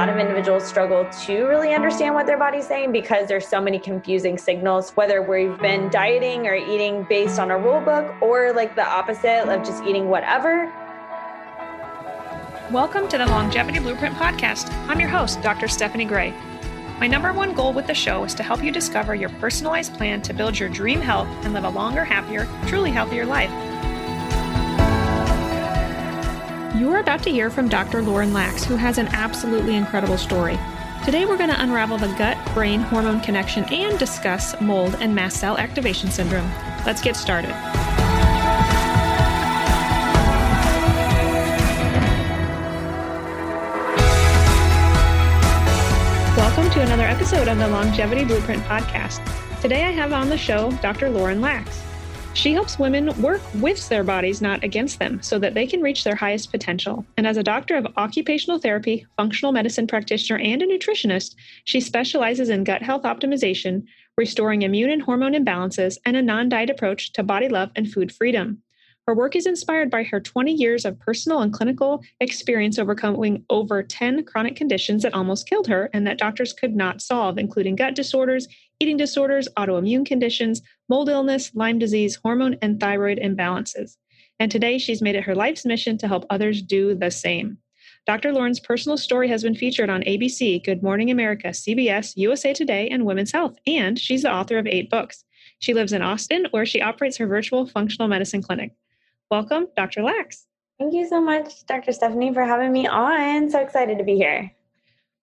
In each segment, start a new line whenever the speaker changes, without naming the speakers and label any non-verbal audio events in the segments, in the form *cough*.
lot of individuals struggle to really understand what their body's saying because there's so many confusing signals, whether we've been dieting or eating based on a rule book or like the opposite of just eating whatever.
Welcome to the Longevity Blueprint Podcast. I'm your host, Dr. Stephanie Gray. My number one goal with the show is to help you discover your personalized plan to build your dream health and live a longer, happier, truly healthier life. You are about to hear from Dr. Lauren Lax, who has an absolutely incredible story. Today, we're going to unravel the gut brain hormone connection and discuss mold and mast cell activation syndrome. Let's get started. Welcome to another episode of the Longevity Blueprint Podcast. Today I have on the show Dr. Lauren Lax. She helps women work with their bodies, not against them, so that they can reach their highest potential. And as a doctor of occupational therapy, functional medicine practitioner, and a nutritionist, she specializes in gut health optimization, restoring immune and hormone imbalances, and a non diet approach to body love and food freedom. Her work is inspired by her 20 years of personal and clinical experience overcoming over 10 chronic conditions that almost killed her and that doctors could not solve, including gut disorders, eating disorders, autoimmune conditions, mold illness, Lyme disease, hormone and thyroid imbalances. And today she's made it her life's mission to help others do the same. Dr. Lauren's personal story has been featured on ABC, Good Morning America, CBS, USA Today, and Women's Health, and she's the author of eight books. She lives in Austin, where she operates her virtual functional medicine clinic. Welcome, Dr. Lax.
Thank you so much, Dr. Stephanie, for having me on. So excited to be here.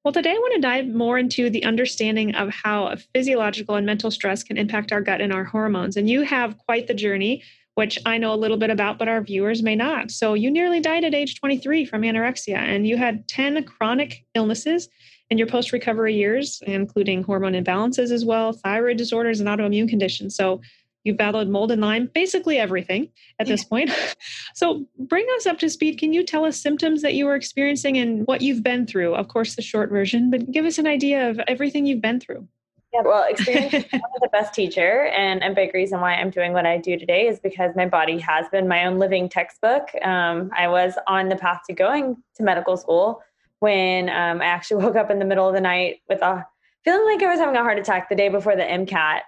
Well, today I want to dive more into the understanding of how physiological and mental stress can impact our gut and our hormones. And you have quite the journey, which I know a little bit about, but our viewers may not. So, you nearly died at age 23 from anorexia, and you had 10 chronic illnesses in your post recovery years, including hormone imbalances as well, thyroid disorders, and autoimmune conditions. So, You've battled mold and Lyme, basically everything at this point. *laughs* so bring us up to speed. Can you tell us symptoms that you were experiencing and what you've been through? Of course, the short version, but give us an idea of everything you've been through.
Yeah, well, experience is the best teacher, and a big reason why I'm doing what I do today is because my body has been my own living textbook. Um, I was on the path to going to medical school when um, I actually *laughs* woke up in the middle of the night with a feeling like I was having a heart attack the day before the MCAT.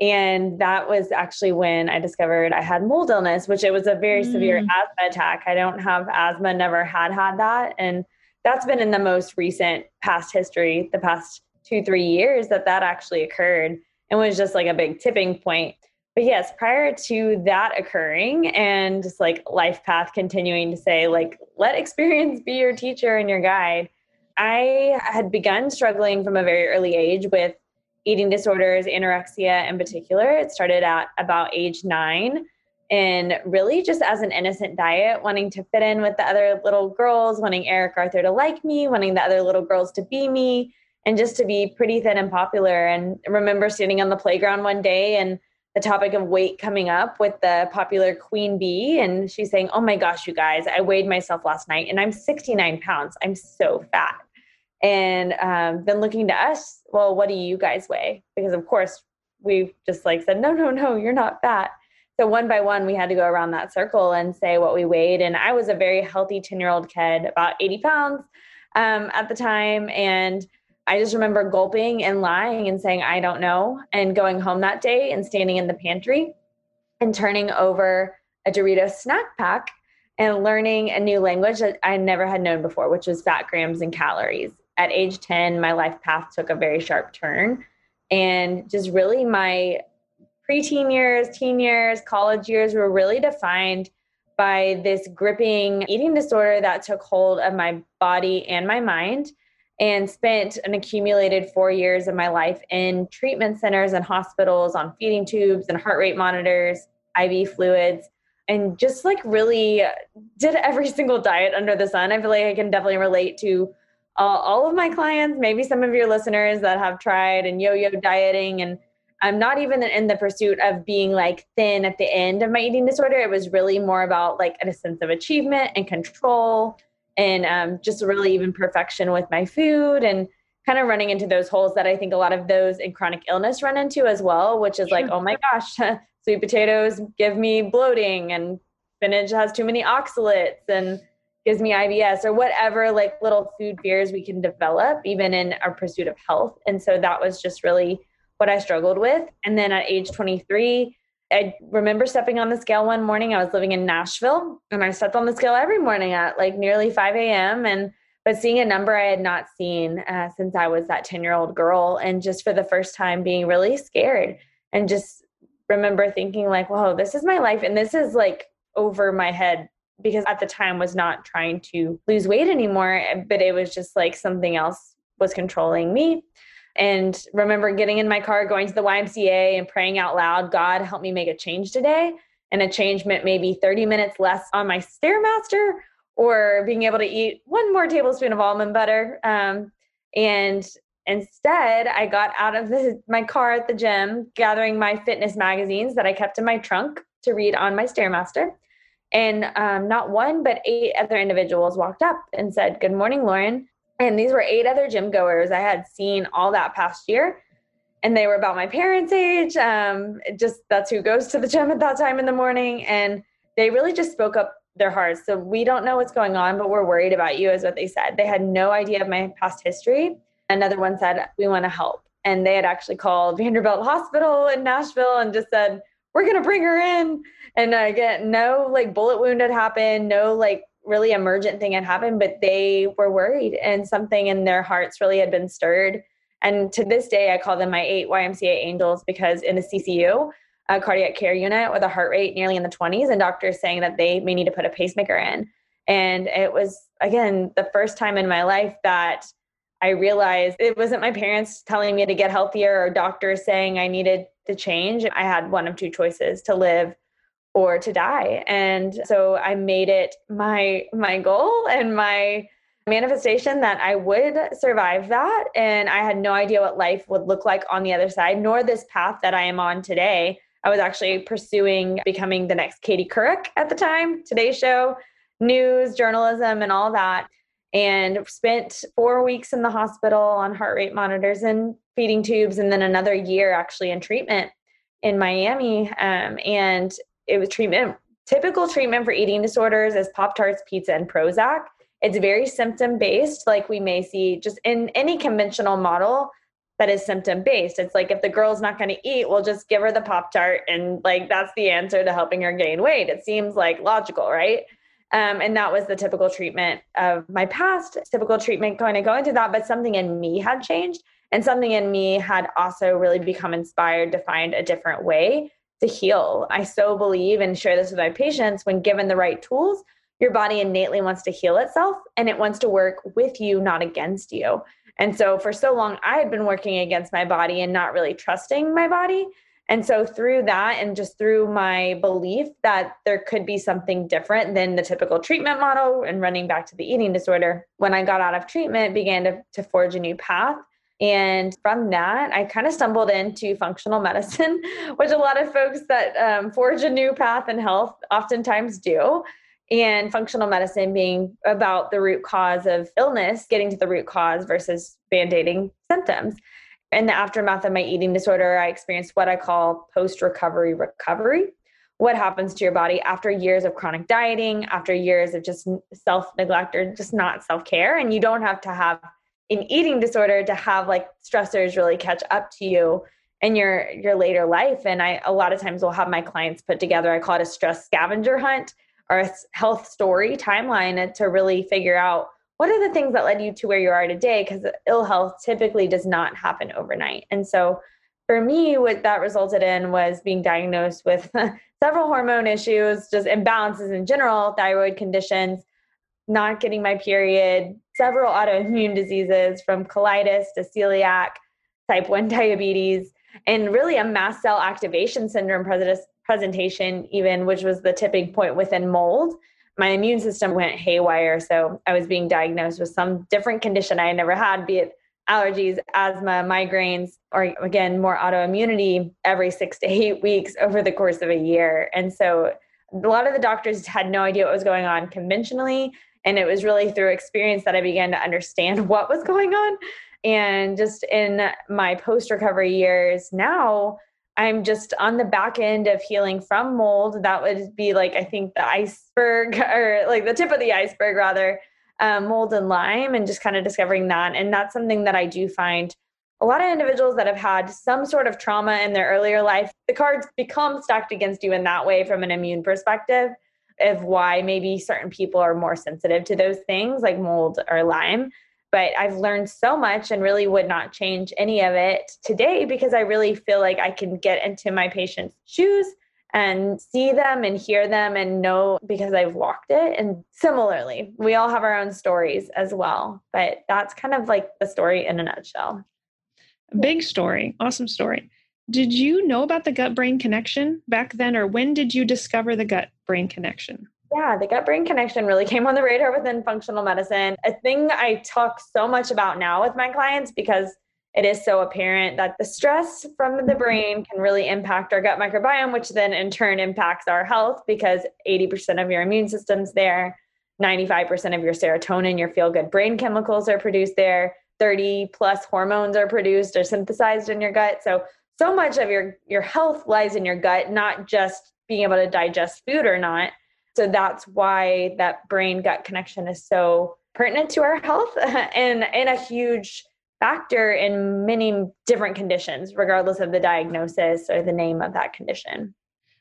And that was actually when I discovered I had mold illness, which it was a very mm. severe asthma attack. I don't have asthma, never had had that. And that's been in the most recent past history, the past two, three years that that actually occurred and was just like a big tipping point. But yes, prior to that occurring and just like life path continuing to say, like, let experience be your teacher and your guide, I had begun struggling from a very early age with eating disorders, anorexia in particular. It started at about age nine. And really, just as an innocent diet, wanting to fit in with the other little girls, wanting Eric Arthur to like me, wanting the other little girls to be me, and just to be pretty thin and popular. And I remember standing on the playground one day and the topic of weight coming up with the popular Queen Bee. And she's saying, Oh my gosh, you guys, I weighed myself last night and I'm 69 pounds. I'm so fat and um, then looking to us well what do you guys weigh? Because of course we just like said no no no you're not fat. So one by one we had to go around that circle and say what we weighed. And i was a very healthy 10 year old kid about 80 pounds um, at the time. And i just remember gulping and lying and saying i don't know and going home that day and standing in the pantry and turning over a Doritos snack pack and learning a new language that I never had known before, which was fat grams and calories at age 10, my life path took a very sharp turn. And just really my preteen years, teen years, college years were really defined by this gripping eating disorder that took hold of my body and my mind and spent an accumulated four years of my life in treatment centers and hospitals on feeding tubes and heart rate monitors, IV fluids, and just like really did every *laughs* single diet under the sun. I feel like I can definitely relate to all, all of my clients, maybe some of your listeners that have tried and yo-yo dieting and I'm not even in the pursuit of being like thin at the end of my eating disorder. It was really more about like a sense of achievement and control and um, just really even perfection with my food and kind of running into those holes that I think a lot of those in chronic illness run into as well, which is like, oh my gosh, *laughs* sweet potatoes give me bloating and spinach has too many oxalates and gives me IBS or whatever like little food fears we can develop even in our pursuit of health. And so that was just really what I struggled with. And then at age 23, I remember stepping on the scale one morning. I was living in Nashville and I stepped on the scale every morning at like nearly 5 a.m. And but seeing a number I had not seen uh, since I was that 10 year old girl, and just for the first time being really scared, and just remember thinking, like, whoa, this is my life, and this is like over my head because at the time was not trying to lose weight anymore, but it was just like something else was controlling me. And remember getting in my car, going to the YMCA and praying out loud, God, help me make a change today. And a change meant maybe 30 minutes less on my Stairmaster or being able to eat one more tablespoon of almond butter. Um, and instead, I got out of the, my car at the gym, gathering my fitness magazines that I kept in my trunk to read on my Stairmaster. And um, not one, but eight other individuals walked up and said, Good morning, Lauren. And these were eight other gym goers I had seen all that past year. And they were about my parents' age. Um, just that's who goes to the gym at that time in the morning. And they really just spoke up their hearts. So we don't know what's going on, but we're worried about you, is what they said. They had no idea of my past history. Another one said, We want to help. And they had actually called Vanderbilt Hospital in Nashville and just said, We're going to bring her in. And again, no like bullet wound had happened, no like really emergent thing had happened, but they were worried and something in their hearts really had been stirred. And to this day, I call them my eight YMCA angels because in the CCU, a cardiac care unit with a heart rate nearly in the 20s and doctors saying that they may need to put a pacemaker in. And it was, again, the first time in my life that I realized it wasn't my parents telling me to get healthier or doctors saying I needed to change. I had one of two choices to live or to die. And so I made it my my goal and my manifestation that I would survive that and I had no idea what life would look like on the other side nor this path that I am on today I was actually pursuing becoming the next Katie Couric at the time, Today Show, news, journalism, and all that. And spent four weeks in the hospital on heart rate monitors and feeding tubes, and then another year actually in treatment in Miami. Um, and it was treatment, typical treatment for eating disorders is Pop Tarts, pizza, and Prozac. It's very symptom based, like we may see just in any conventional model that is symptom based. It's like if the girl's not going to eat, we'll just give her the Pop Tart and like that's the answer to helping her gain weight. It seems like logical, right? Um, and that was the typical treatment of my past, typical treatment going to go into that. But something in me had changed, and something in me had also really become inspired to find a different way to heal. I so believe and share this with my patients when given the right tools, your body innately wants to heal itself and it wants to work with you, not against you. And so for so long, I had been working against my body and not really trusting my body. And so through that, and just through my belief that there could be something different than the typical treatment model and running back to the eating disorder, when I got out of treatment, began to, to forge a new path. And from that, I kind of stumbled into functional medicine, *laughs* which a lot of folks that um, forge a new path in health oftentimes do and functional medicine being about the root cause of illness, getting to the root cause versus band aiding symptoms. In the aftermath of my eating disorder, I experienced what I call post recovery recovery. What happens to your body after years of chronic dieting, after years of just self neglect or just not self care? And you don't have to have an eating disorder to have like stressors really catch up to you in your your later life. And i a lot of times will have my clients put together i call it a stress scavenger hunt or a health story timeline to really figure out what are the things that led you to where you are today because ill health typically does not happen overnight. And so for me what that resulted in was being diagnosed with *laughs* several hormone issues just imbalances in general thyroid conditions not getting my period several autoimmune diseases from colitis to celiac type 1 *laughs* diabetes and really a mast cell activation syndrome presentation, even, which was the tipping point within mold, my immune system went haywire. So I was being diagnosed with some different condition I had never had, be it allergies, asthma, migraines, or again, more autoimmunity every six to eight *laughs* weeks over the course of a year. And so a lot of the doctors had no idea what was going on conventionally. And it was really through experience that I began to understand *laughs* what was going on. And just in my post recovery years now, I'm just on the back end of healing from mold. That would be like, I think, the iceberg *laughs* or like the tip of the iceberg, rather, um, mold and Lyme, and just kind of discovering that. And that's something that I do find a lot of individuals that have had some sort of trauma in their earlier life, the cards become stacked against you in that way from an immune perspective of why maybe certain people are more sensitive to those things like mold or Lyme. But I've learned so much and really would not change any of it today because I really feel like I can get into my patient's shoes and see them and hear them and know because I've walked it. And similarly, we all have our own stories as well. But that's kind of like the story in a nutshell.
Big story. Awesome story. Did you know about the gut brain connection back then, or when did you discover the gut brain connection?
Yeah, the gut brain connection really came on the radar within functional medicine. A thing I talk so much about now with my clients because it is so apparent that the stress from the mm-hmm. brain can really impact our gut microbiome, which then in turn impacts our health because 80% of your immune system's there, 95% of your serotonin, your feel good brain chemicals are produced there. 30 plus hormones are produced or synthesized in your gut. So so much of your your health lies in your gut, not just being able to digest food or not. So that's why that brain gut connection is so pertinent to our health *laughs* and and a huge factor in many different conditions regardless of the diagnosis or the name of that condition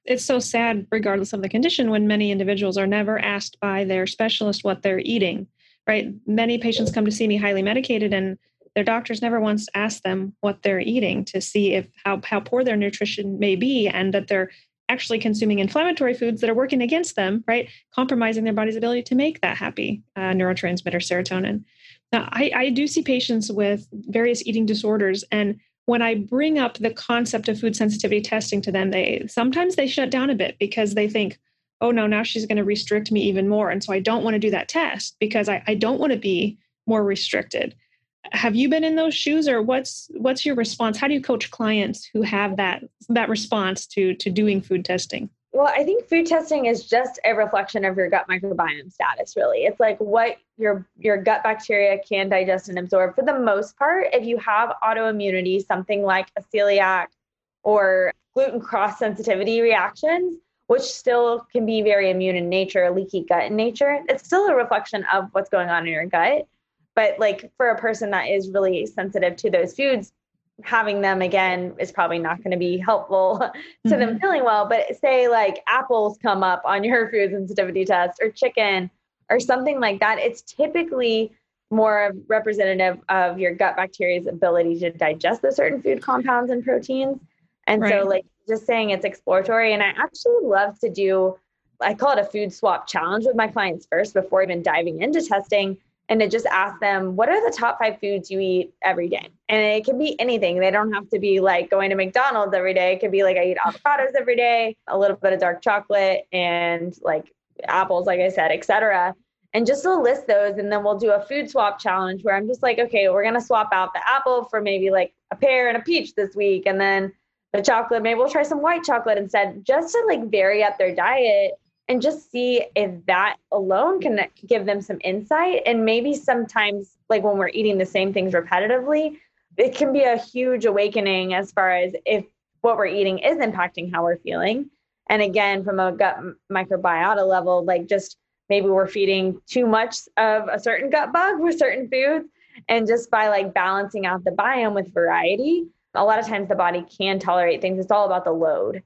it's so sad regardless of the condition when many individuals are never asked by their specialist what they're eating right? Many patients come to see me highly medicated and their doctors never once ask them what they're eating to see if how, how poor their nutrition may be and that they're actually consuming inflammatory foods that are working against them, right? Compromising their body's ability to make that happy uh, neurotransmitter serotonin. Now, I, I do see patients with various eating disorders, and when I bring up the concept of food sensitivity testing to them, they sometimes they shut down a bit because they think, oh no, now she's going to restrict me even more. And so I don't want to do that test because I, I don't want to be more restricted. Have you been in those shoes or what's what's your response? How do you coach clients who have that that response to to doing food testing?
Well, I think food testing is just a reflection of your gut microbiome status, really. It's like what your your gut bacteria can digest and absorb. For the most part, if you have autoimmunity, something like a celiac or gluten cross sensitivity reactions, which still can be very immune in nature, leaky gut in nature. It's still a reflection of what's going on in your gut. But like for a person that is really sensitive to those foods, having them again is probably not going to be helpful *laughs* to mm-hmm. them feeling well. But say like apples come up on your *laughs* food sensitivity test or chicken or something like that, it's typically more representative of your gut bacteria's ability to digest the certain food compounds and proteins. And right. so like just saying it's exploratory. And I actually love to do, I call it a food swap challenge with my clients first before even diving into testing. And to just ask them, what are the top five foods you eat every day? And it can be anything. They don't have to be like going to McDonald's every day. It could be like I eat avocados every day, a little bit of dark chocolate, and like apples, like I said, etc. And just to list those, and then we'll do a food swap challenge where I'm just like, okay, we're gonna swap out the apple for maybe like a pear and a peach this week, and then the chocolate. Maybe we'll try some white chocolate instead, just to like vary up their diet and just see if that alone can give them some insight. And maybe sometimes, like when we're eating the same things repetitively, it can be a huge awakening as far as if what we're eating is impacting how we're feeling. And again, from a gut microbiota level, like just maybe we're feeding too much of a certain gut bug with certain foods. And just by like balancing out the biome with variety, a lot of times the body can tolerate things. It's all about the load.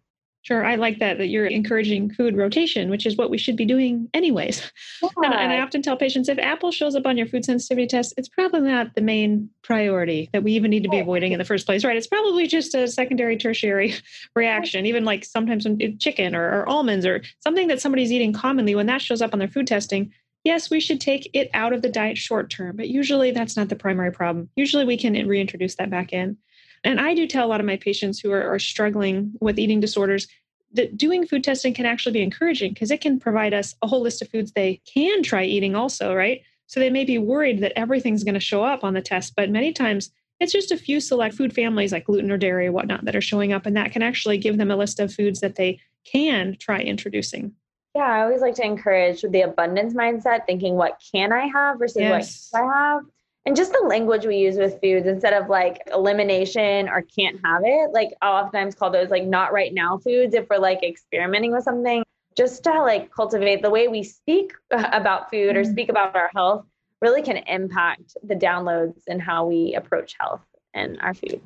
Sure, I like that that you're encouraging food rotation, which is what we should be doing anyways. Yeah. And, and, I often tell patients if apple shows up on your food sensitivity test, it's probably not the main priority that we even need to be avoiding in the first place, right? It's probably just a secondary, tertiary *laughs* reaction. Even like sometimes when chicken or, or almonds or something that somebody's eating commonly, when that shows up on their food testing, yes, we should take it out of the diet short term, but usually that's not the primary problem. Usually we can reintroduce that back in. And I do tell a lot of my patients who are, are struggling with eating disorders that doing food testing can actually be encouraging because it can provide us a whole list of foods they can try eating also, right? So they may be worried that everything's going to show up on the test, but many times it's just a few select food families like gluten or dairy or whatnot that are showing up, and that can actually give them a list of foods that they can try introducing.
Yeah, I always like to encourage the abundance mindset, thinking what can I have versus yes. what I have and just the language we use with foods instead of like elimination or can't have it like i'll oftentimes call those like not right now foods if we're like experimenting with something just to like cultivate the way we speak *laughs* about food or mm. speak about our health really can impact the downloads and how we approach health and our food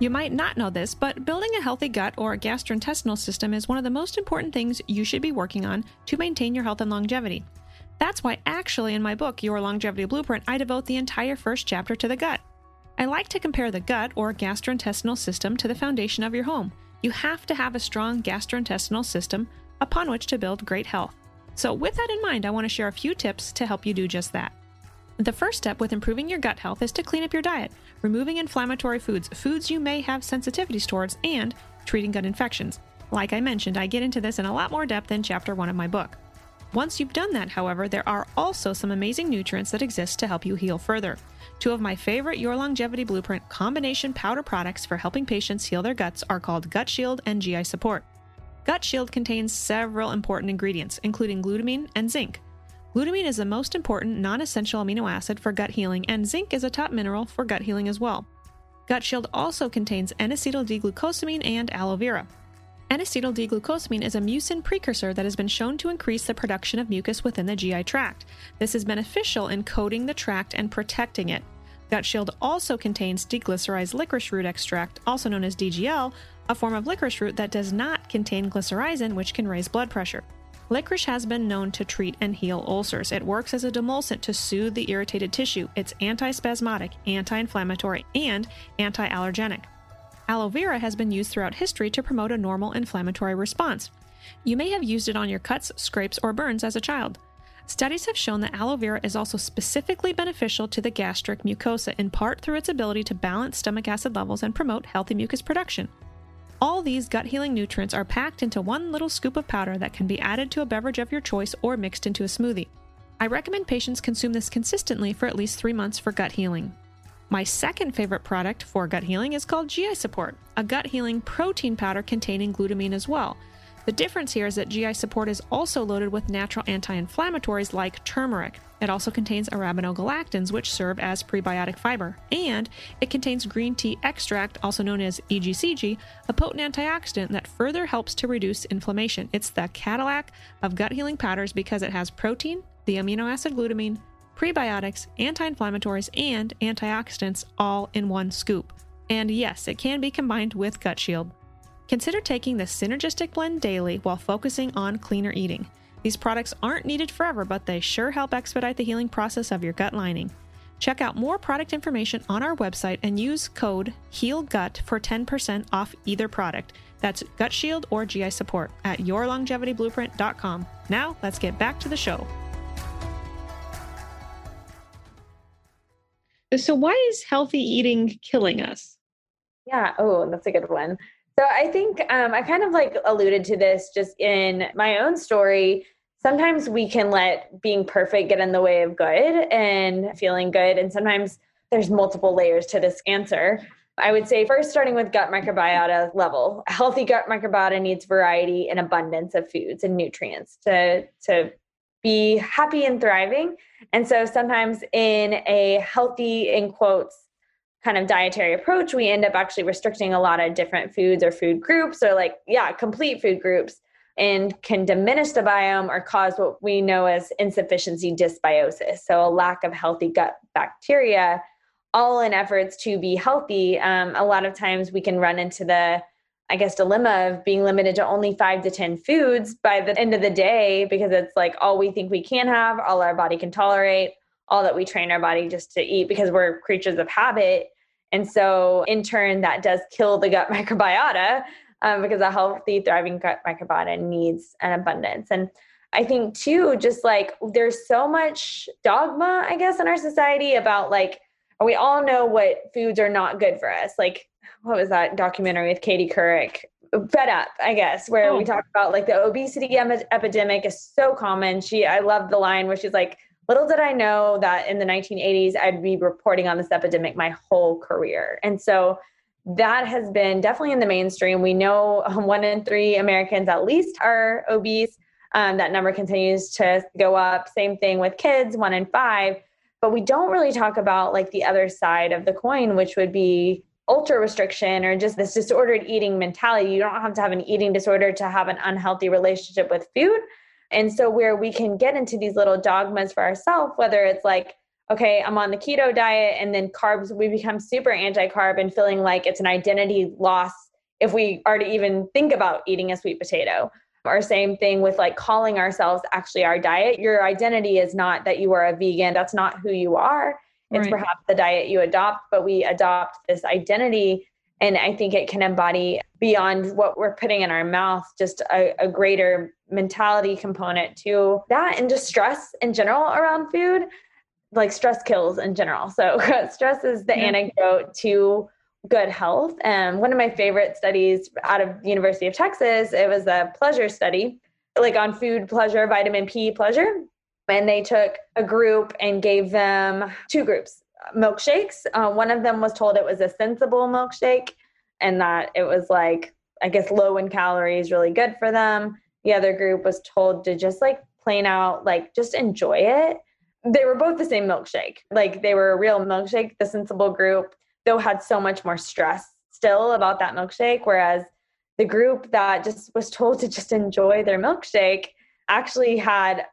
you might not know this, but building a healthy gut or gastrointestinal system is one of the most important things you should be working on to maintain your health and longevity. That's why, actually, in my book, Your Longevity Blueprint, I devote the entire first chapter to the gut. I like to compare the gut or gastrointestinal system to the foundation of your home. You have to have a strong gastrointestinal system upon which to build great health. So, with that in mind, I want to share a few tips to help you do just that. The first step with improving your gut health is to clean up your diet, removing inflammatory foods, foods you may have sensitivities towards, and treating gut infections. Like I mentioned, I get into this in a lot more depth in chapter 1 of my book. Once you've done that, however, there are also some amazing nutrients that exist to help you heal further. Two of my favorite Your Longevity Blueprint combination powder products for helping patients heal their guts are called Gut Shield and GI Support. Gut Shield contains several important ingredients, including glutamine and zinc. Glutamine is the most important non essential amino acid for gut healing, and zinc is a top mineral for gut healing as well. Gut Shield also contains N acetyl D-glucosamine and aloe vera. N-acetyl D-glucosamine is a mucin precursor that has been shown to increase the production of mucus within the GI tract. This is beneficial in coating the tract and protecting it. Gut Shield also contains deglycerized licorice root extract, also known as DGL, a form of licorice root that does not contain glycyrrhizin, which can raise blood pressure. Licorice has been known to treat and heal ulcers. It works as a demulcent to soothe the irritated tissue. It's antispasmodic, anti inflammatory, and anti allergenic. Aloe vera has been used throughout history to promote a normal inflammatory response. You may have used it on your cuts, scrapes, or burns as a child. Studies have shown that aloe vera is also specifically beneficial to the gastric mucosa, in part through its ability to balance stomach acid levels and promote healthy mucus production. All these gut healing nutrients are packed into one little scoop of powder that can be added to a beverage of your choice or mixed into a smoothie. I recommend patients consume this consistently for at least three months for gut healing. My second favorite product for gut healing is called GI Support, a gut healing protein powder containing glutamine as well. The difference here is that GI Support is also loaded with natural anti inflammatories like turmeric. It also contains arabinogalactans, which serve as prebiotic fiber. And it contains green tea extract, also known as EGCG, a potent antioxidant that further helps to reduce inflammation. It's the Cadillac of gut healing powders because it has protein, the amino acid glutamine, prebiotics, anti inflammatories, and antioxidants all in one scoop. And yes, it can be combined with Gut Shield. Consider taking the synergistic blend daily while focusing on cleaner eating. These products aren't needed forever, but they sure help expedite the healing process of your gut lining. Check out more product information on our website and use code HEALGUT for 10% off either product. That's Gut Shield or GI Support at yourlongevityblueprint.com. Now, let's get back to the show. So, why is healthy eating killing us?
Yeah. Oh, that's a good one. So, I think um, I kind of like alluded to this just in my own story. Sometimes we can let being perfect get in the way of good and feeling good. And sometimes there's multiple layers to this answer. I would say first starting with gut microbiota level. Healthy gut microbiota needs variety and abundance of foods and nutrients to to be happy and thriving. And so sometimes in a healthy, in quotes, kind of dietary approach, we end up actually restricting a lot of different foods or food groups or like, yeah, complete food groups and can diminish the biome or cause what we know as insufficiency dysbiosis. So a lack of healthy gut bacteria, all in efforts to be healthy. Um, a lot of times we can run into the I guess, dilemma of being limited to only five to 10 foods by the end of the day because it's like all we think we can have, all our body can tolerate, all that we train our body just to eat because we're creatures of habit. And so, in turn, that does kill the gut *laughs* microbiota um, because a healthy, thriving gut microbiota needs an abundance. And I think, too, just like there's so much dogma, I guess, in our society about like, we all know what foods are not good for us. Like, what was that documentary with Katie Couric? Fed Up, I guess, where oh. we talk about like the obesity epidemic is so common. She, I love the line where she's like, little did I know that in the 1980s, I'd be reporting on this epidemic my whole career. And so that has been definitely in the mainstream. We know *laughs* one in three Americans at least are obese. Um, that number continues to go up. Same thing with kids, one in five. But we don't really talk about like the other side of the coin, which would be ultra restriction or just this disordered eating mentality. You don't have to have an eating disorder to have an unhealthy relationship with food. And so, where we can get into these little dogmas for ourselves, whether it's like, okay, I'm on the keto diet and then carbs, we become super anti carb and feeling like it's an identity loss if we are to even think about eating a sweet potato. Or same thing with like calling ourselves actually our diet. Your identity is not that you are a vegan. That's not who you are. It's right. perhaps the diet you adopt, but we adopt this identity. And I think it can embody beyond what we're putting in our mouth, just a, a greater mentality component to that and just stress in general around food. Like stress kills in general. So *laughs* stress is the yeah. antidote to good health. And one of my favorite studies out of the University of Texas, it was a pleasure study, like on food pleasure, vitamin P pleasure. And they took a group and gave them two groups milkshakes. Uh, one of them was told it was a sensible milkshake and that it was like, I guess, low in calories, really good for them. The other group was told to just like plain out, like, just enjoy it. They were both the same milkshake. Like, they were a real milkshake. The sensible group though had so much more stress still about that milkshake whereas the group that just was told to just enjoy their milkshake actually had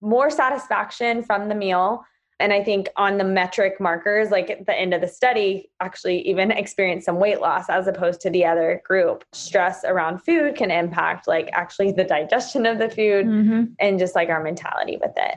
more satisfaction from the meal and i think on the metric markers like at the end of the study actually even experienced some weight loss as opposed to the other group stress around food can impact like actually the digestion of the food mm-hmm. and just like our mentality with it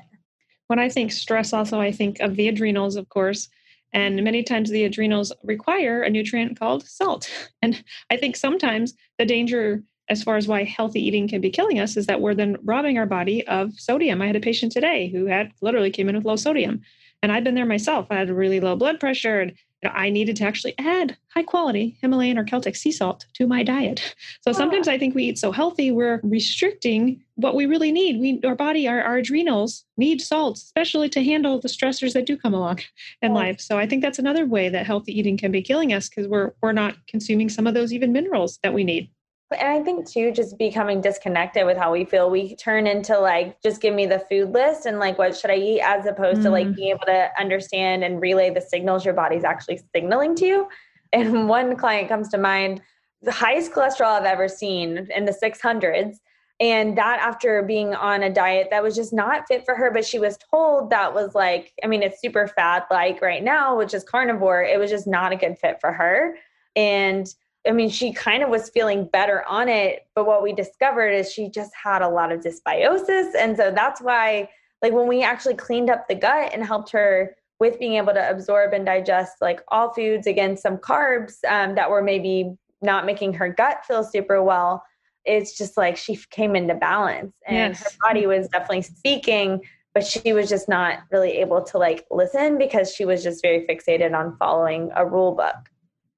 when i think stress also i think of the adrenals of course and many times the adrenals require a nutrient called salt. *laughs* And I think sometimes the danger, as far as why healthy eating can be killing us, is that we're then robbing our body of sodium. I had a patient today who had literally came in with low sodium. And I've been there myself. I had really low blood pressure and I needed to actually add high quality Himalayan or Celtic sea salt to my diet. So ah. sometimes I think we eat so healthy, we're restricting what we really need. We, our body, our, our adrenals need salt, especially to handle the stressors that do come along in oh. life. So I think that's another way that healthy eating can be killing us because we're we're not consuming some of those even minerals that we need.
And I think too, just becoming disconnected with how we feel, we turn into like, just give me the food list and like, what should I eat, as opposed mm. to like mm. being able to understand and relay the signals your body's actually signaling to you. And *laughs* one client comes to mind, the highest cholesterol I've ever seen in the 600s. And that after being on a diet that was just not fit for her, but she was told that was like, I mean, it's super fat like right now, which is carnivore. It was just not a good fit for her. And I mean, she kind of was feeling better on it, but what we discovered is she just had a lot of dysbiosis. And so that's why, like, when we actually cleaned up the gut and helped her with being able to absorb and digest like all foods, again, some carbs um, that were maybe not making her gut feel super well, it's just like she came into balance and yes. her body was definitely speaking but she was just not really able to like listen because she was just very fixated on following a rule book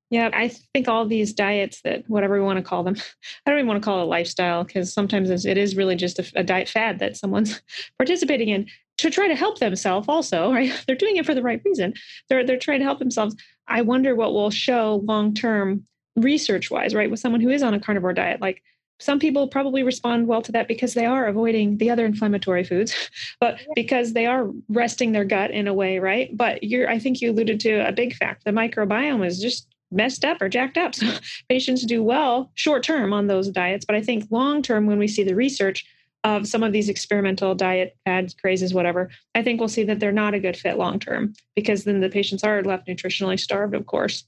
yeah, I think all these diets that whatever we want to call them, *laughs* I don't even want to call it a lifestyle because sometimes it is really just a, a, diet fad that someone's *laughs* participating in to try to help themselves. Also, *laughs* right? They're doing it for the right reason. They're they're trying to help themselves. I wonder what will show long term research wise, right? With someone who is on a carnivore diet, like some people probably respond well to that because they are avoiding the other inflammatory foods but because they are resting their gut in a way right but you're i think you alluded to a big fact the microbiome is just messed up or jacked up. *laughs* So patients do well short term on those diets. But I think long term, when we see the research of some of these experimental diet ads, crazes, whatever, I think we'll see that they're not a good fit long term because then the patients are left nutritionally starved, of course.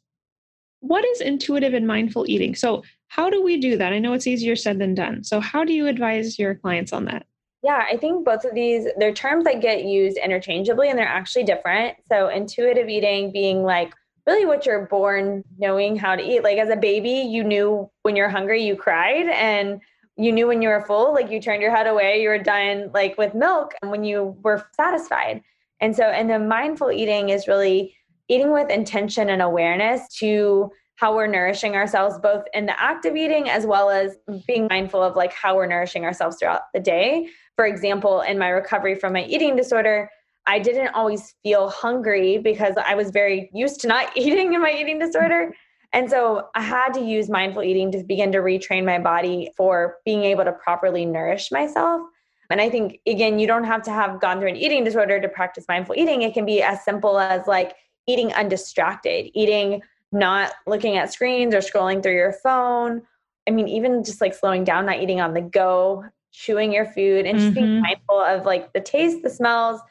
What is intuitive and mindful eating? So, how do we do that? I know it's easier said than done. So, how do you advise your clients on that?
Yeah, I think both of these, they're terms that get used interchangeably and they're actually different. So, intuitive eating being like, really what you're born knowing how to eat. Like as a baby, you knew when you're hungry, you cried and you knew when you were full, like you turned your head away, you were done like with milk and when you were satisfied. And so, and the mindful eating is really eating with intention and awareness to how we're nourishing ourselves, both in the act of eating as well as being mindful of like how we're nourishing ourselves throughout the day. For example, in my recovery from my eating disorder, I didn't always feel hungry because I was very used to not *laughs* eating in my eating disorder. And so I had to use mindful eating to begin to retrain my body for being able to properly nourish myself. And I think, again, you don't have to have gone through an eating disorder to practice mindful eating. It can be as simple as like eating undistracted, eating not looking at screens or scrolling through your phone. I mean, even just like slowing down, not eating on the go, chewing your food, and just mm-hmm. being mindful of like the taste, the smells,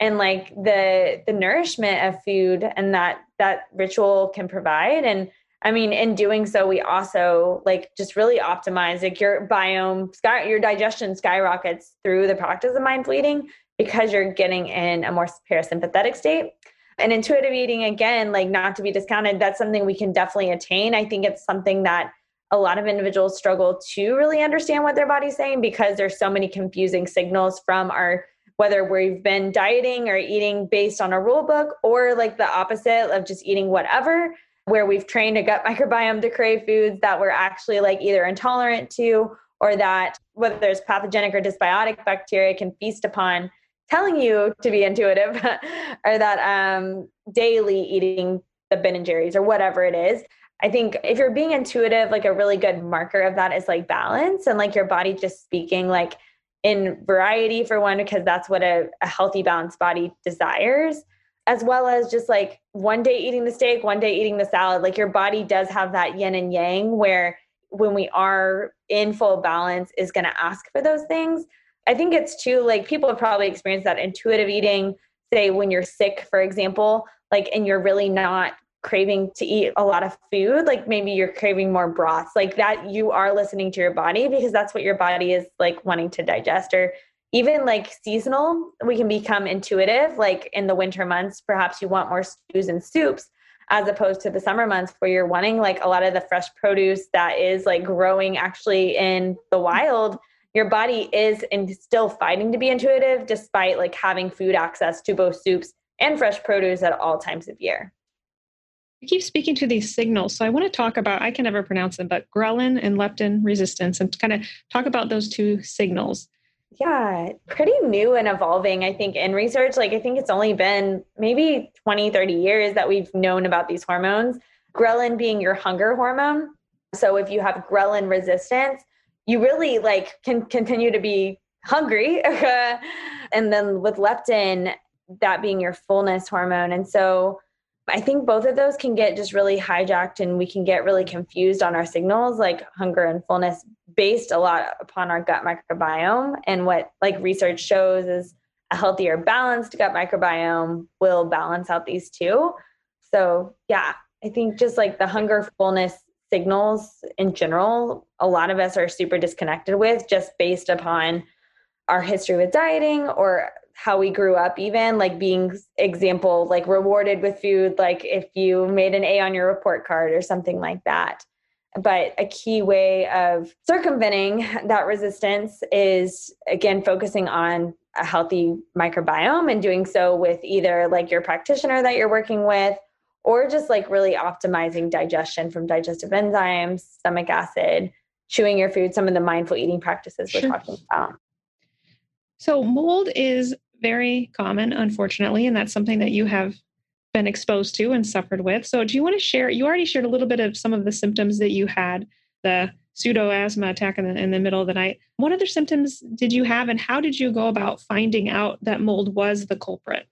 and like the the nourishment of food and that that ritual can provide. And I mean, in doing so, we also like just really optimize like your biome, sky, your digestion skyrockets through the practice of mindful eating because you're getting in a more parasympathetic state. And intuitive eating, again, like not to be discounted, that's something we can definitely attain. I think it's something that a lot of individuals struggle to really understand what their body's saying because there's so many confusing signals from our whether we've been dieting or eating based on a rule book or like the opposite of just eating whatever where we've trained a gut *laughs* microbiome to crave foods that we're actually like either intolerant to or that whether there's pathogenic or dysbiotic bacteria can feast upon telling you to be intuitive *laughs* or that um, daily eating the Ben and Jerry's or whatever it is. I think if you're being intuitive, like a really good marker of that is like balance and like your body just speaking like in variety for one, because that's what a, a healthy, balanced body desires as well as just like one day eating the steak, one day eating the salad. Like your body does have that yin and yang where when we are in full balance is going to ask for those things. I think it's too like people have probably experienced that intuitive eating, say when you're sick, for example, like and you're really not craving to eat a lot of food, like maybe you're craving more broths, like that you are listening to your body because that's what your body is like wanting to digest or even like seasonal, we can become intuitive. Like in the winter months, perhaps you want more stews and soups as opposed to the summer months where you're wanting like a lot of the fresh produce that is like growing actually in the wild. Your body is and still fighting to be intuitive despite like having food access to both soups and fresh produce at all times of year.
You keep speaking to these signals. So I want to talk about, I can never pronounce them, but ghrelin and leptin resistance and kind of talk about those two signals.
Yeah pretty new and evolving i think in research. Like i think it's only been maybe 20 30 years that we've known about these hormones ghrelin being your hunger hormone. So if you have ghrelin resistance you really like can continue to be hungry *laughs* and then with leptin that being your fullness hormone. And so I think both of those can get just really hijacked and we can get really confused on our signals like hunger and fullness based a lot upon our gut microbiome and what like research shows is a healthier balanced gut microbiome will balance out these two. So, yeah, I think just like the hunger fullness signals in general, a lot of us are super disconnected with just based upon our history with dieting or how we grew up even like being example like rewarded with food like if you made an a on your report card or something like that. But a key way of circumventing *laughs* that resistance is again focusing on a healthy microbiome and doing so with either like your practitioner that you're working with or just like really optimizing digestion from digestive enzymes stomach acid chewing your food some of the mindful eating practices we're talking about.
So mold is very common, unfortunately, and that's something that you have been exposed to and suffered with. So, do you want to share? You already shared a little bit of some of the symptoms that you had the pseudo asthma attack in the, in the middle of the night. What other symptoms did you have, and how did you go about finding out that mold was the culprit?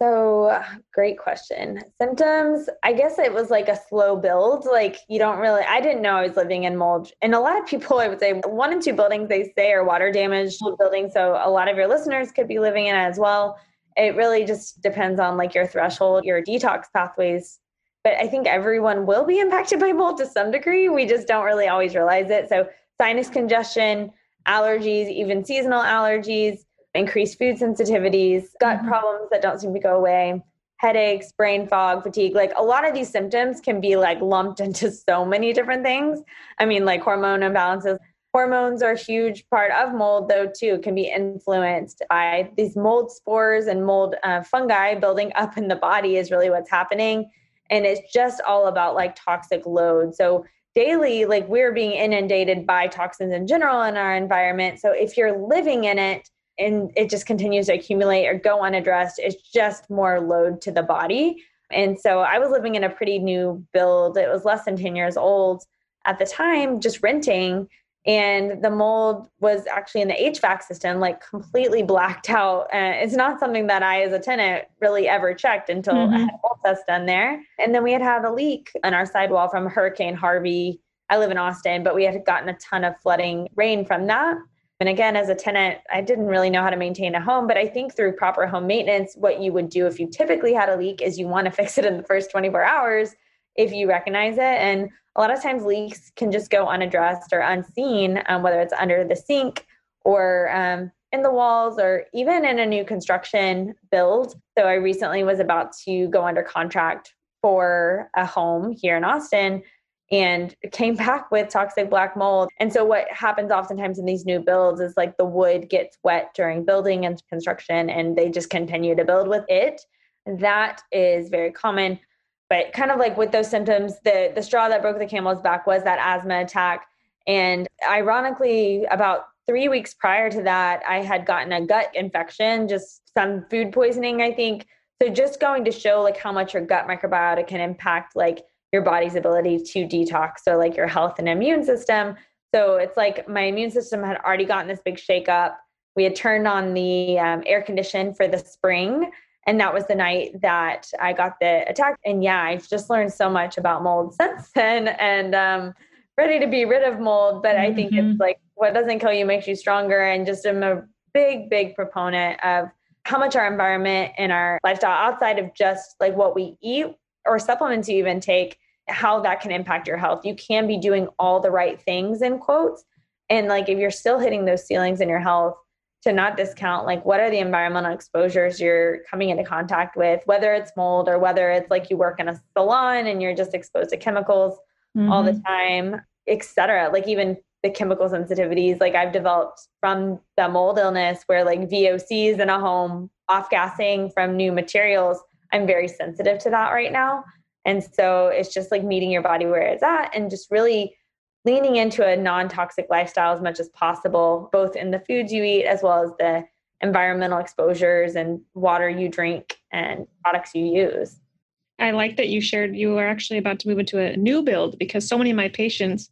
So, great question. Symptoms, I guess it was like a slow build. Like, you don't really, I didn't know I was living in mold. And a lot of people, I would say, one in two buildings they say are water damaged buildings. So, a lot of your listeners could be living in it as well. It really just depends on like your threshold, your detox pathways. But I think everyone will be impacted by mold to some degree. We just don't really always realize it. So, sinus congestion, allergies, even seasonal allergies increased food sensitivities, gut mm-hmm. problems that don't seem to go away, headaches, brain fog, fatigue. Like a lot of these symptoms can be like lumped *laughs* into so many different things. I mean, like hormone imbalances. Hormones are a huge part of mold, though, too, can be influenced by these mold spores and mold uh, fungi building up in the body, is really what's happening. And it's just all about like toxic load. So, daily, like we're being inundated by toxins in general in our environment. So, if you're living in it, and it just continues to accumulate or go unaddressed, it's just more load to the body. And so I was living in a pretty new build. It was less than 10 years old at the time, just renting. and the mold was actually in the HVAC system, like completely blacked *laughs* out. And it's not something that I, as a tenant, really ever checked until mm-hmm. I had a mold test done there. And then we had had a leak on our sidewall from Hurricane Harvey. I live in Austin, but we had gotten a ton of flooding rain from that. And again, as a tenant, I didn't really know how to maintain a home, but I think through proper home maintenance, what you would do if you typically had a leak is you want to *laughs* fix it in the first 24 hours if you recognize it. And a lot of times leaks can just go unaddressed or unseen, um, whether it's under the sink or um, in the walls or even in a new construction build. So I recently was about to go under contract for a home here in Austin and came back with toxic black mold. And so what happens oftentimes in these new builds is like the wood gets wet during building and construction and they just continue to build with it. That is very common but kind of like with those symptoms the the straw that broke the camel's back was that asthma attack and ironically about three weeks prior to that i had gotten a gut infection just some food poisoning i think so just going to show like how much your gut microbiota can impact like your body's ability to detox so like your health and immune system so it's like my immune system had already gotten this big shake up we had turned on the um, air condition for the spring and that was the night that I got the attack. And yeah, I've just learned so much about mold *laughs* since then and um, ready to be rid of mold. But I think mm-hmm. it's like what doesn't kill you makes you stronger. And just I'm a big, big proponent of how much our environment and our lifestyle outside of just like what we eat or supplements you even take, how that can impact your health. You can be doing all the right things in quotes. And like if you're still hitting those ceilings in your health, to not discount like what are the environmental exposures you're coming into contact with whether it's mold or whether it's like you work in a salon and you're just exposed to chemicals mm-hmm. all the mm-hmm. time etc like even the chemical sensitivities like i've developed from the mold illness where like vocs in a home off gassing from new materials i'm very sensitive to that right now. And so it's just like meeting your body where it's at and just really leaning into a non-toxic lifestyle as much as possible both in the foods you eat as well as the environmental exposures and water you drink and products you use.
I like that you shared you are actually about to move into a new build because so many of my patients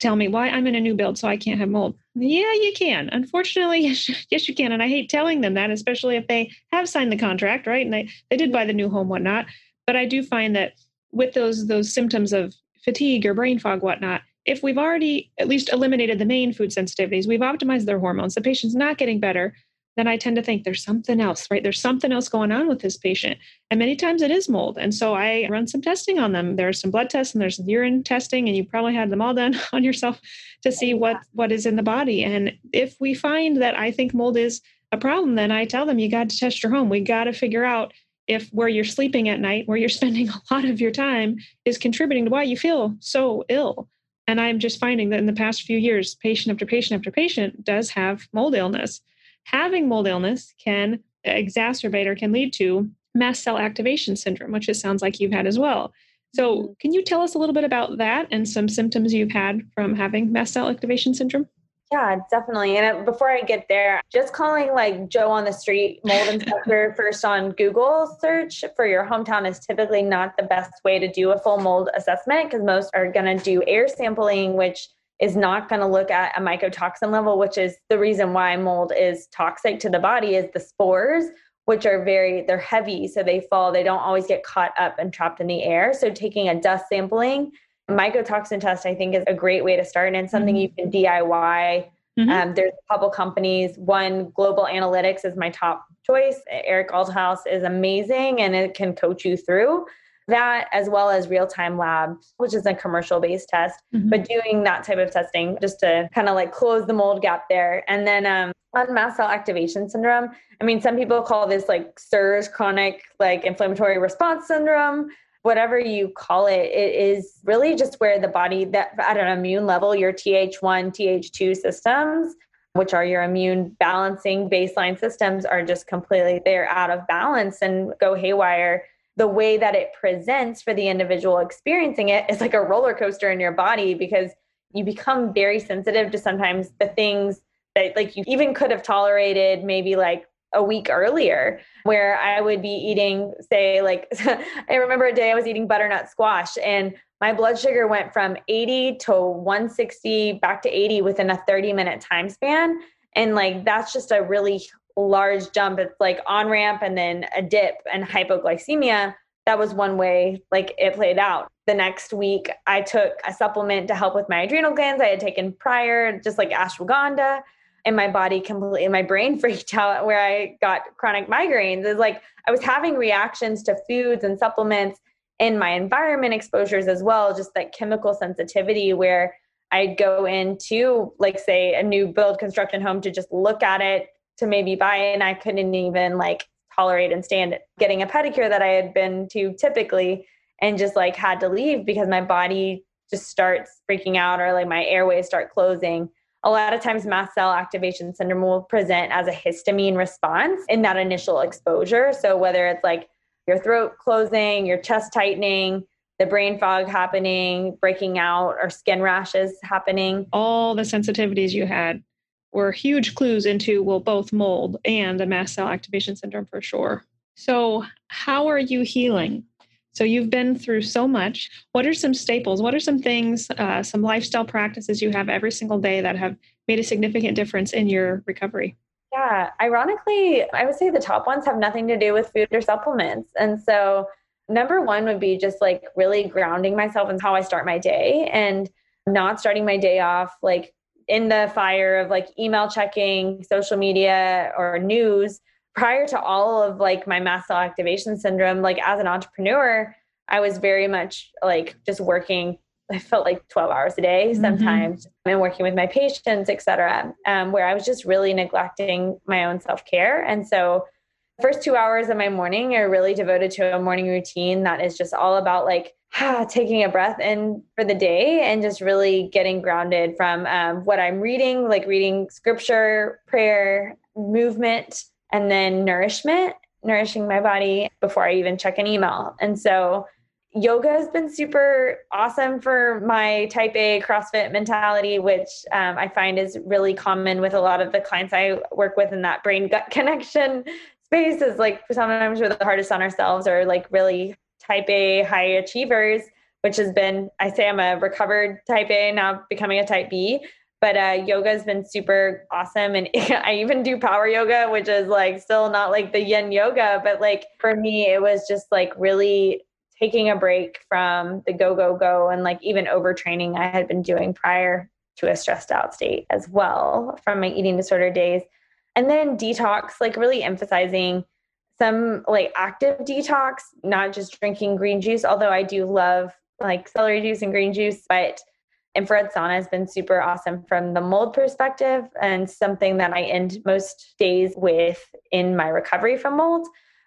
tell me why i'm in a new build so i can't have mold yeah you can. Unfortunately *laughs* yes you can. And i hate telling them that especially if they have signed the contract right? And they, they did buy the new home whatnot. But i do find that with those those symptoms of fatigue or brain fog whatnot if we've already at least eliminated the main food sensitivities, we've optimized their hormones, the patient's not getting better, then I tend to think there's something else, right? There's something else going on with this patient. And many times it is mold. And so I run some testing on them. There's some blood tests and there's urine testing, and you probably had them all done *laughs* on yourself to see what, what is in the body. And if we find that I think mold is a problem, then I tell them you got to test your home. We got to figure out if where you're sleeping at night, where you're *laughs* spending a lot of your time, is contributing to why you feel so ill. And I'm just finding that in the past few years, patient after patient after patient does have mold illness. Having mold illness can exacerbate or can lead to mast cell activation syndrome, which it sounds like you've had as well. So, mm-hmm. can you tell us a little bit about that and some symptoms you've had from having mast cell activation syndrome?
Yeah, definitely. And before I get there, just calling like Joe on the street mold inspector *laughs* first on Google search for your hometown is typically not the best way to do a full mold assessment because most are going to do air sampling, which is not going to look at a mycotoxin level, which is the reason why mold is toxic to the body is the spores, which are very they're heavy, so they fall. They don't always get caught up and trapped in the air. So taking a dust sampling mycotoxin test i think is a great way to start and something mm-hmm. you can diy mm-hmm. um, there's a couple companies one global analytics is my top choice eric althaus is amazing and it can coach you through that as well as real time lab, which is a commercial based test mm-hmm. but doing that type of testing just to kind of like close the mold gap there and then um, on mast cell activation syndrome i mean some people call this like CIRS chronic like inflammatory response syndrome whatever you call it, it is really just where the body that at an immune level, your Th1, Th2 systems, which are your immune balancing baseline systems, are just completely they're out of balance and go haywire. The way that it presents for the individual experiencing it is like a roller coaster in your body because you become very sensitive to sometimes the things that like you even could have tolerated maybe like a week earlier where I would be eating, say, like, *laughs* I remember a day I was eating butternut squash and my blood sugar went from 80 to 160 back to 80 within a 30 minute time span. And like, that's just a really large jump. It's like on ramp and then a dip and hypoglycemia. That was one way like it played out. The next week, I took a supplement to help with my adrenal glands I had taken prior, just like ashwagandha and my body completely my brain *laughs* freaked out where i got chronic migraines is like i was having reactions to foods and supplements and my environment exposures as well just that chemical sensitivity where i'd go into like say a new build construction home to just look at it to maybe buy and i couldn't even like tolerate and stand getting a pedicure that i had been to typically and just like had to leave because my body just starts freaking out or like my airways start closing a lot of times mast cell activation syndrome will present as a histamine response in that initial exposure. So whether it's like your throat closing, your chest tightening, the brain fog happening, breaking out, or skin rashes happening.
All the sensitivities you had were huge clues into, well, both mold and the mast cell activation syndrome for sure. So, how are you healing? So you've been through so much. What are some staples? What are some things, uh, some lifestyle practices you have every single day that have made a significant difference in your recovery?
Yeah, ironically, I would say the top ones have nothing to do with food or supplements. And so, number one would be just like really grounding myself in how I start my day and not starting my day off like in the fire of like email checking, social media, or news prior to all of like my mast cell activation syndrome, like as an entrepreneur, I was very much like just working. I felt like 12 hours a day mm-hmm. sometimes mm-hmm. and working with my patients, et cetera, um, where I was just really neglecting my own self care. And so, first two hours of my morning are really devoted to a morning routine that is just all about like *sighs* taking a breath in for the day and just really getting grounded from um, what I'm reading, like reading scripture, prayer, movement, and then nourishment, nourishing my body before I even check an email. And so yoga has been super awesome for my type A CrossFit mentality, which um, I find is really common with a lot of the clients I work with in that brain gut *laughs* connection space is like sometimes we're the hardest on ourselves or like really type A high achievers, which has been, I say I'm a recovered type A, now becoming a type B. But uh, yoga has been super awesome. And *laughs* i even do power yoga which is like still not like the yin yoga. But like for me it was just like really taking a break from the go go go. And like even overtraining i had been doing prior to a stressed out state as well from my eating disorder days. And then detox like really emphasizing some like active detox not just drinking green juice although i do love like celery juice and green juice but infrared sauna has been super awesome from the mold perspective and something that I end most days with in my recovery from mold.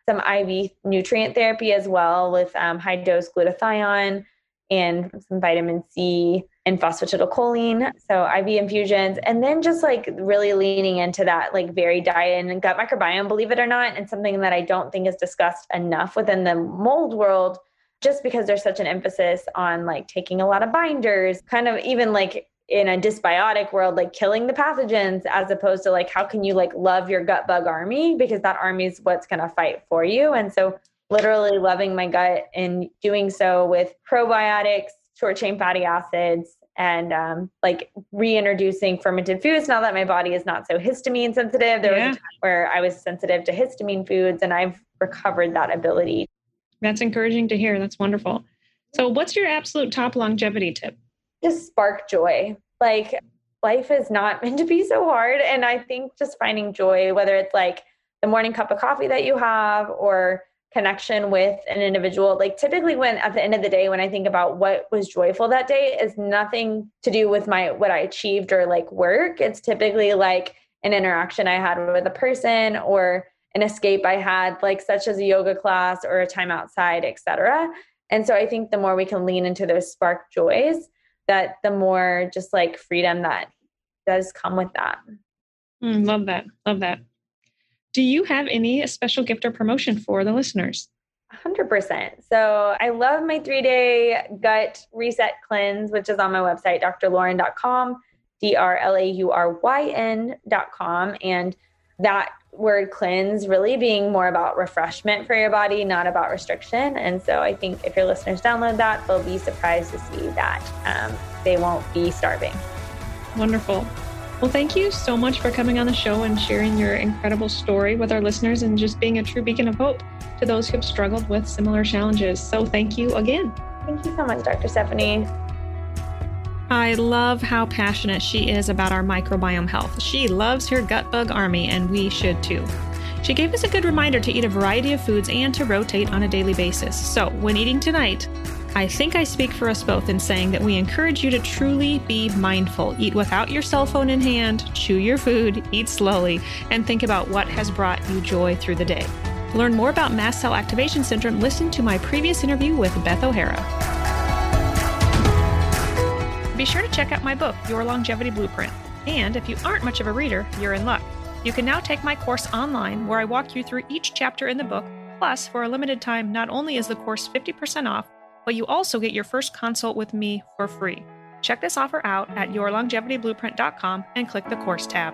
Some IV nutrient therapy as well with um, high dose glutathione and some vitamin C and phosphatidylcholine. So IV infusions, and then just like really leaning into that like very diet and gut microbiome, believe it or not, and something that I don't think is discussed enough within the mold world just because there's such an emphasis on like taking a lot of binders, kind of even like in a dysbiotic world, like killing the pathogens, as opposed to like how can you like love your gut bug army because that army is what's going to fight for you. And so, literally loving my gut and doing so with probiotics, short chain fatty acids, and um, like reintroducing fermented foods now that my body is not so histamine sensitive. There yeah. was a time where I was sensitive to histamine foods, and I've recovered that ability
that's encouraging to hear. That's wonderful. So, what's your absolute top longevity tip?
Just spark joy. Like, life is not *laughs* meant to be so hard. And I think just finding joy, whether it's like the morning cup of coffee that you have or connection with an individual, like typically when at the end of the day, when I think about what was joyful that day, is nothing to do with my what I achieved or like work. It's typically like an interaction I had with a person or an escape I had, like such as a yoga class or a time outside, etc. And so I think the more we can lean into those spark joys, that the more just like freedom that does come with that.
Mm, love that. Love that. Do you have any special gift or promotion for the listeners?
100%. So I love my three day gut reset cleanse, which is on my website, drlauryn.com, D R L A U R Y N.com. And that word cleanse really being more about refreshment for your body, not about restriction. And so I think if your listeners download that, they'll be surprised to see that um, they won't be starving.
Wonderful. Well, thank you so much for coming on the show and sharing your incredible story with our listeners and just being a true beacon of hope to those who have struggled with similar challenges. So, thank you again.
Thank you so much, Dr. Stephanie.
I love how passionate she is about our microbiome health. She loves her gut bug army, and we should too. She gave us a good reminder to eat a variety of foods and to rotate on a daily basis. So, when eating tonight, I think I speak for us both in saying that we encourage you to truly be mindful. Eat without your cell phone in hand, chew your food, eat slowly, and think about what has brought you joy through the day. To learn more about mast cell activation syndrome, listen to my previous interview with Beth O'Hara. Be sure to check out my book, Your Longevity Blueprint. And if you aren't much of a reader, you're in luck. You can now take my course online where I walk you through each chapter in the book. Plus, for a limited time, not only is the course 50% off, but you also get your first consult with me for free. Check this offer out at yourlongevityblueprint.com and click the course tab.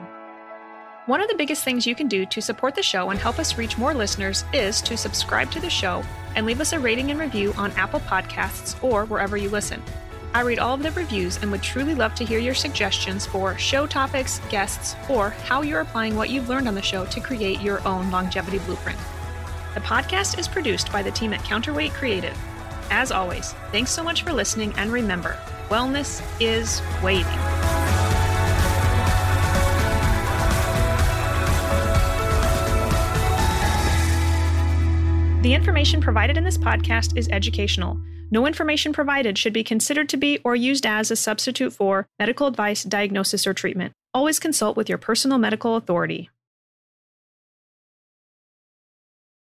One of the biggest things you can do to support the show and help us reach more listeners is to subscribe to the show and leave us a rating and review on Apple Podcasts or wherever you listen. I read all of the reviews and would truly love to hear your suggestions for show topics, guests, or how you're applying what you've learned on the show to create your own longevity blueprint. The podcast is produced by the team at Counterweight Creative. As always, thanks so much for listening, and remember wellness is waiting. The information provided in this podcast is educational. No information provided should be considered to be or used as a substitute for medical advice, diagnosis, or treatment. Always consult with your personal medical authority.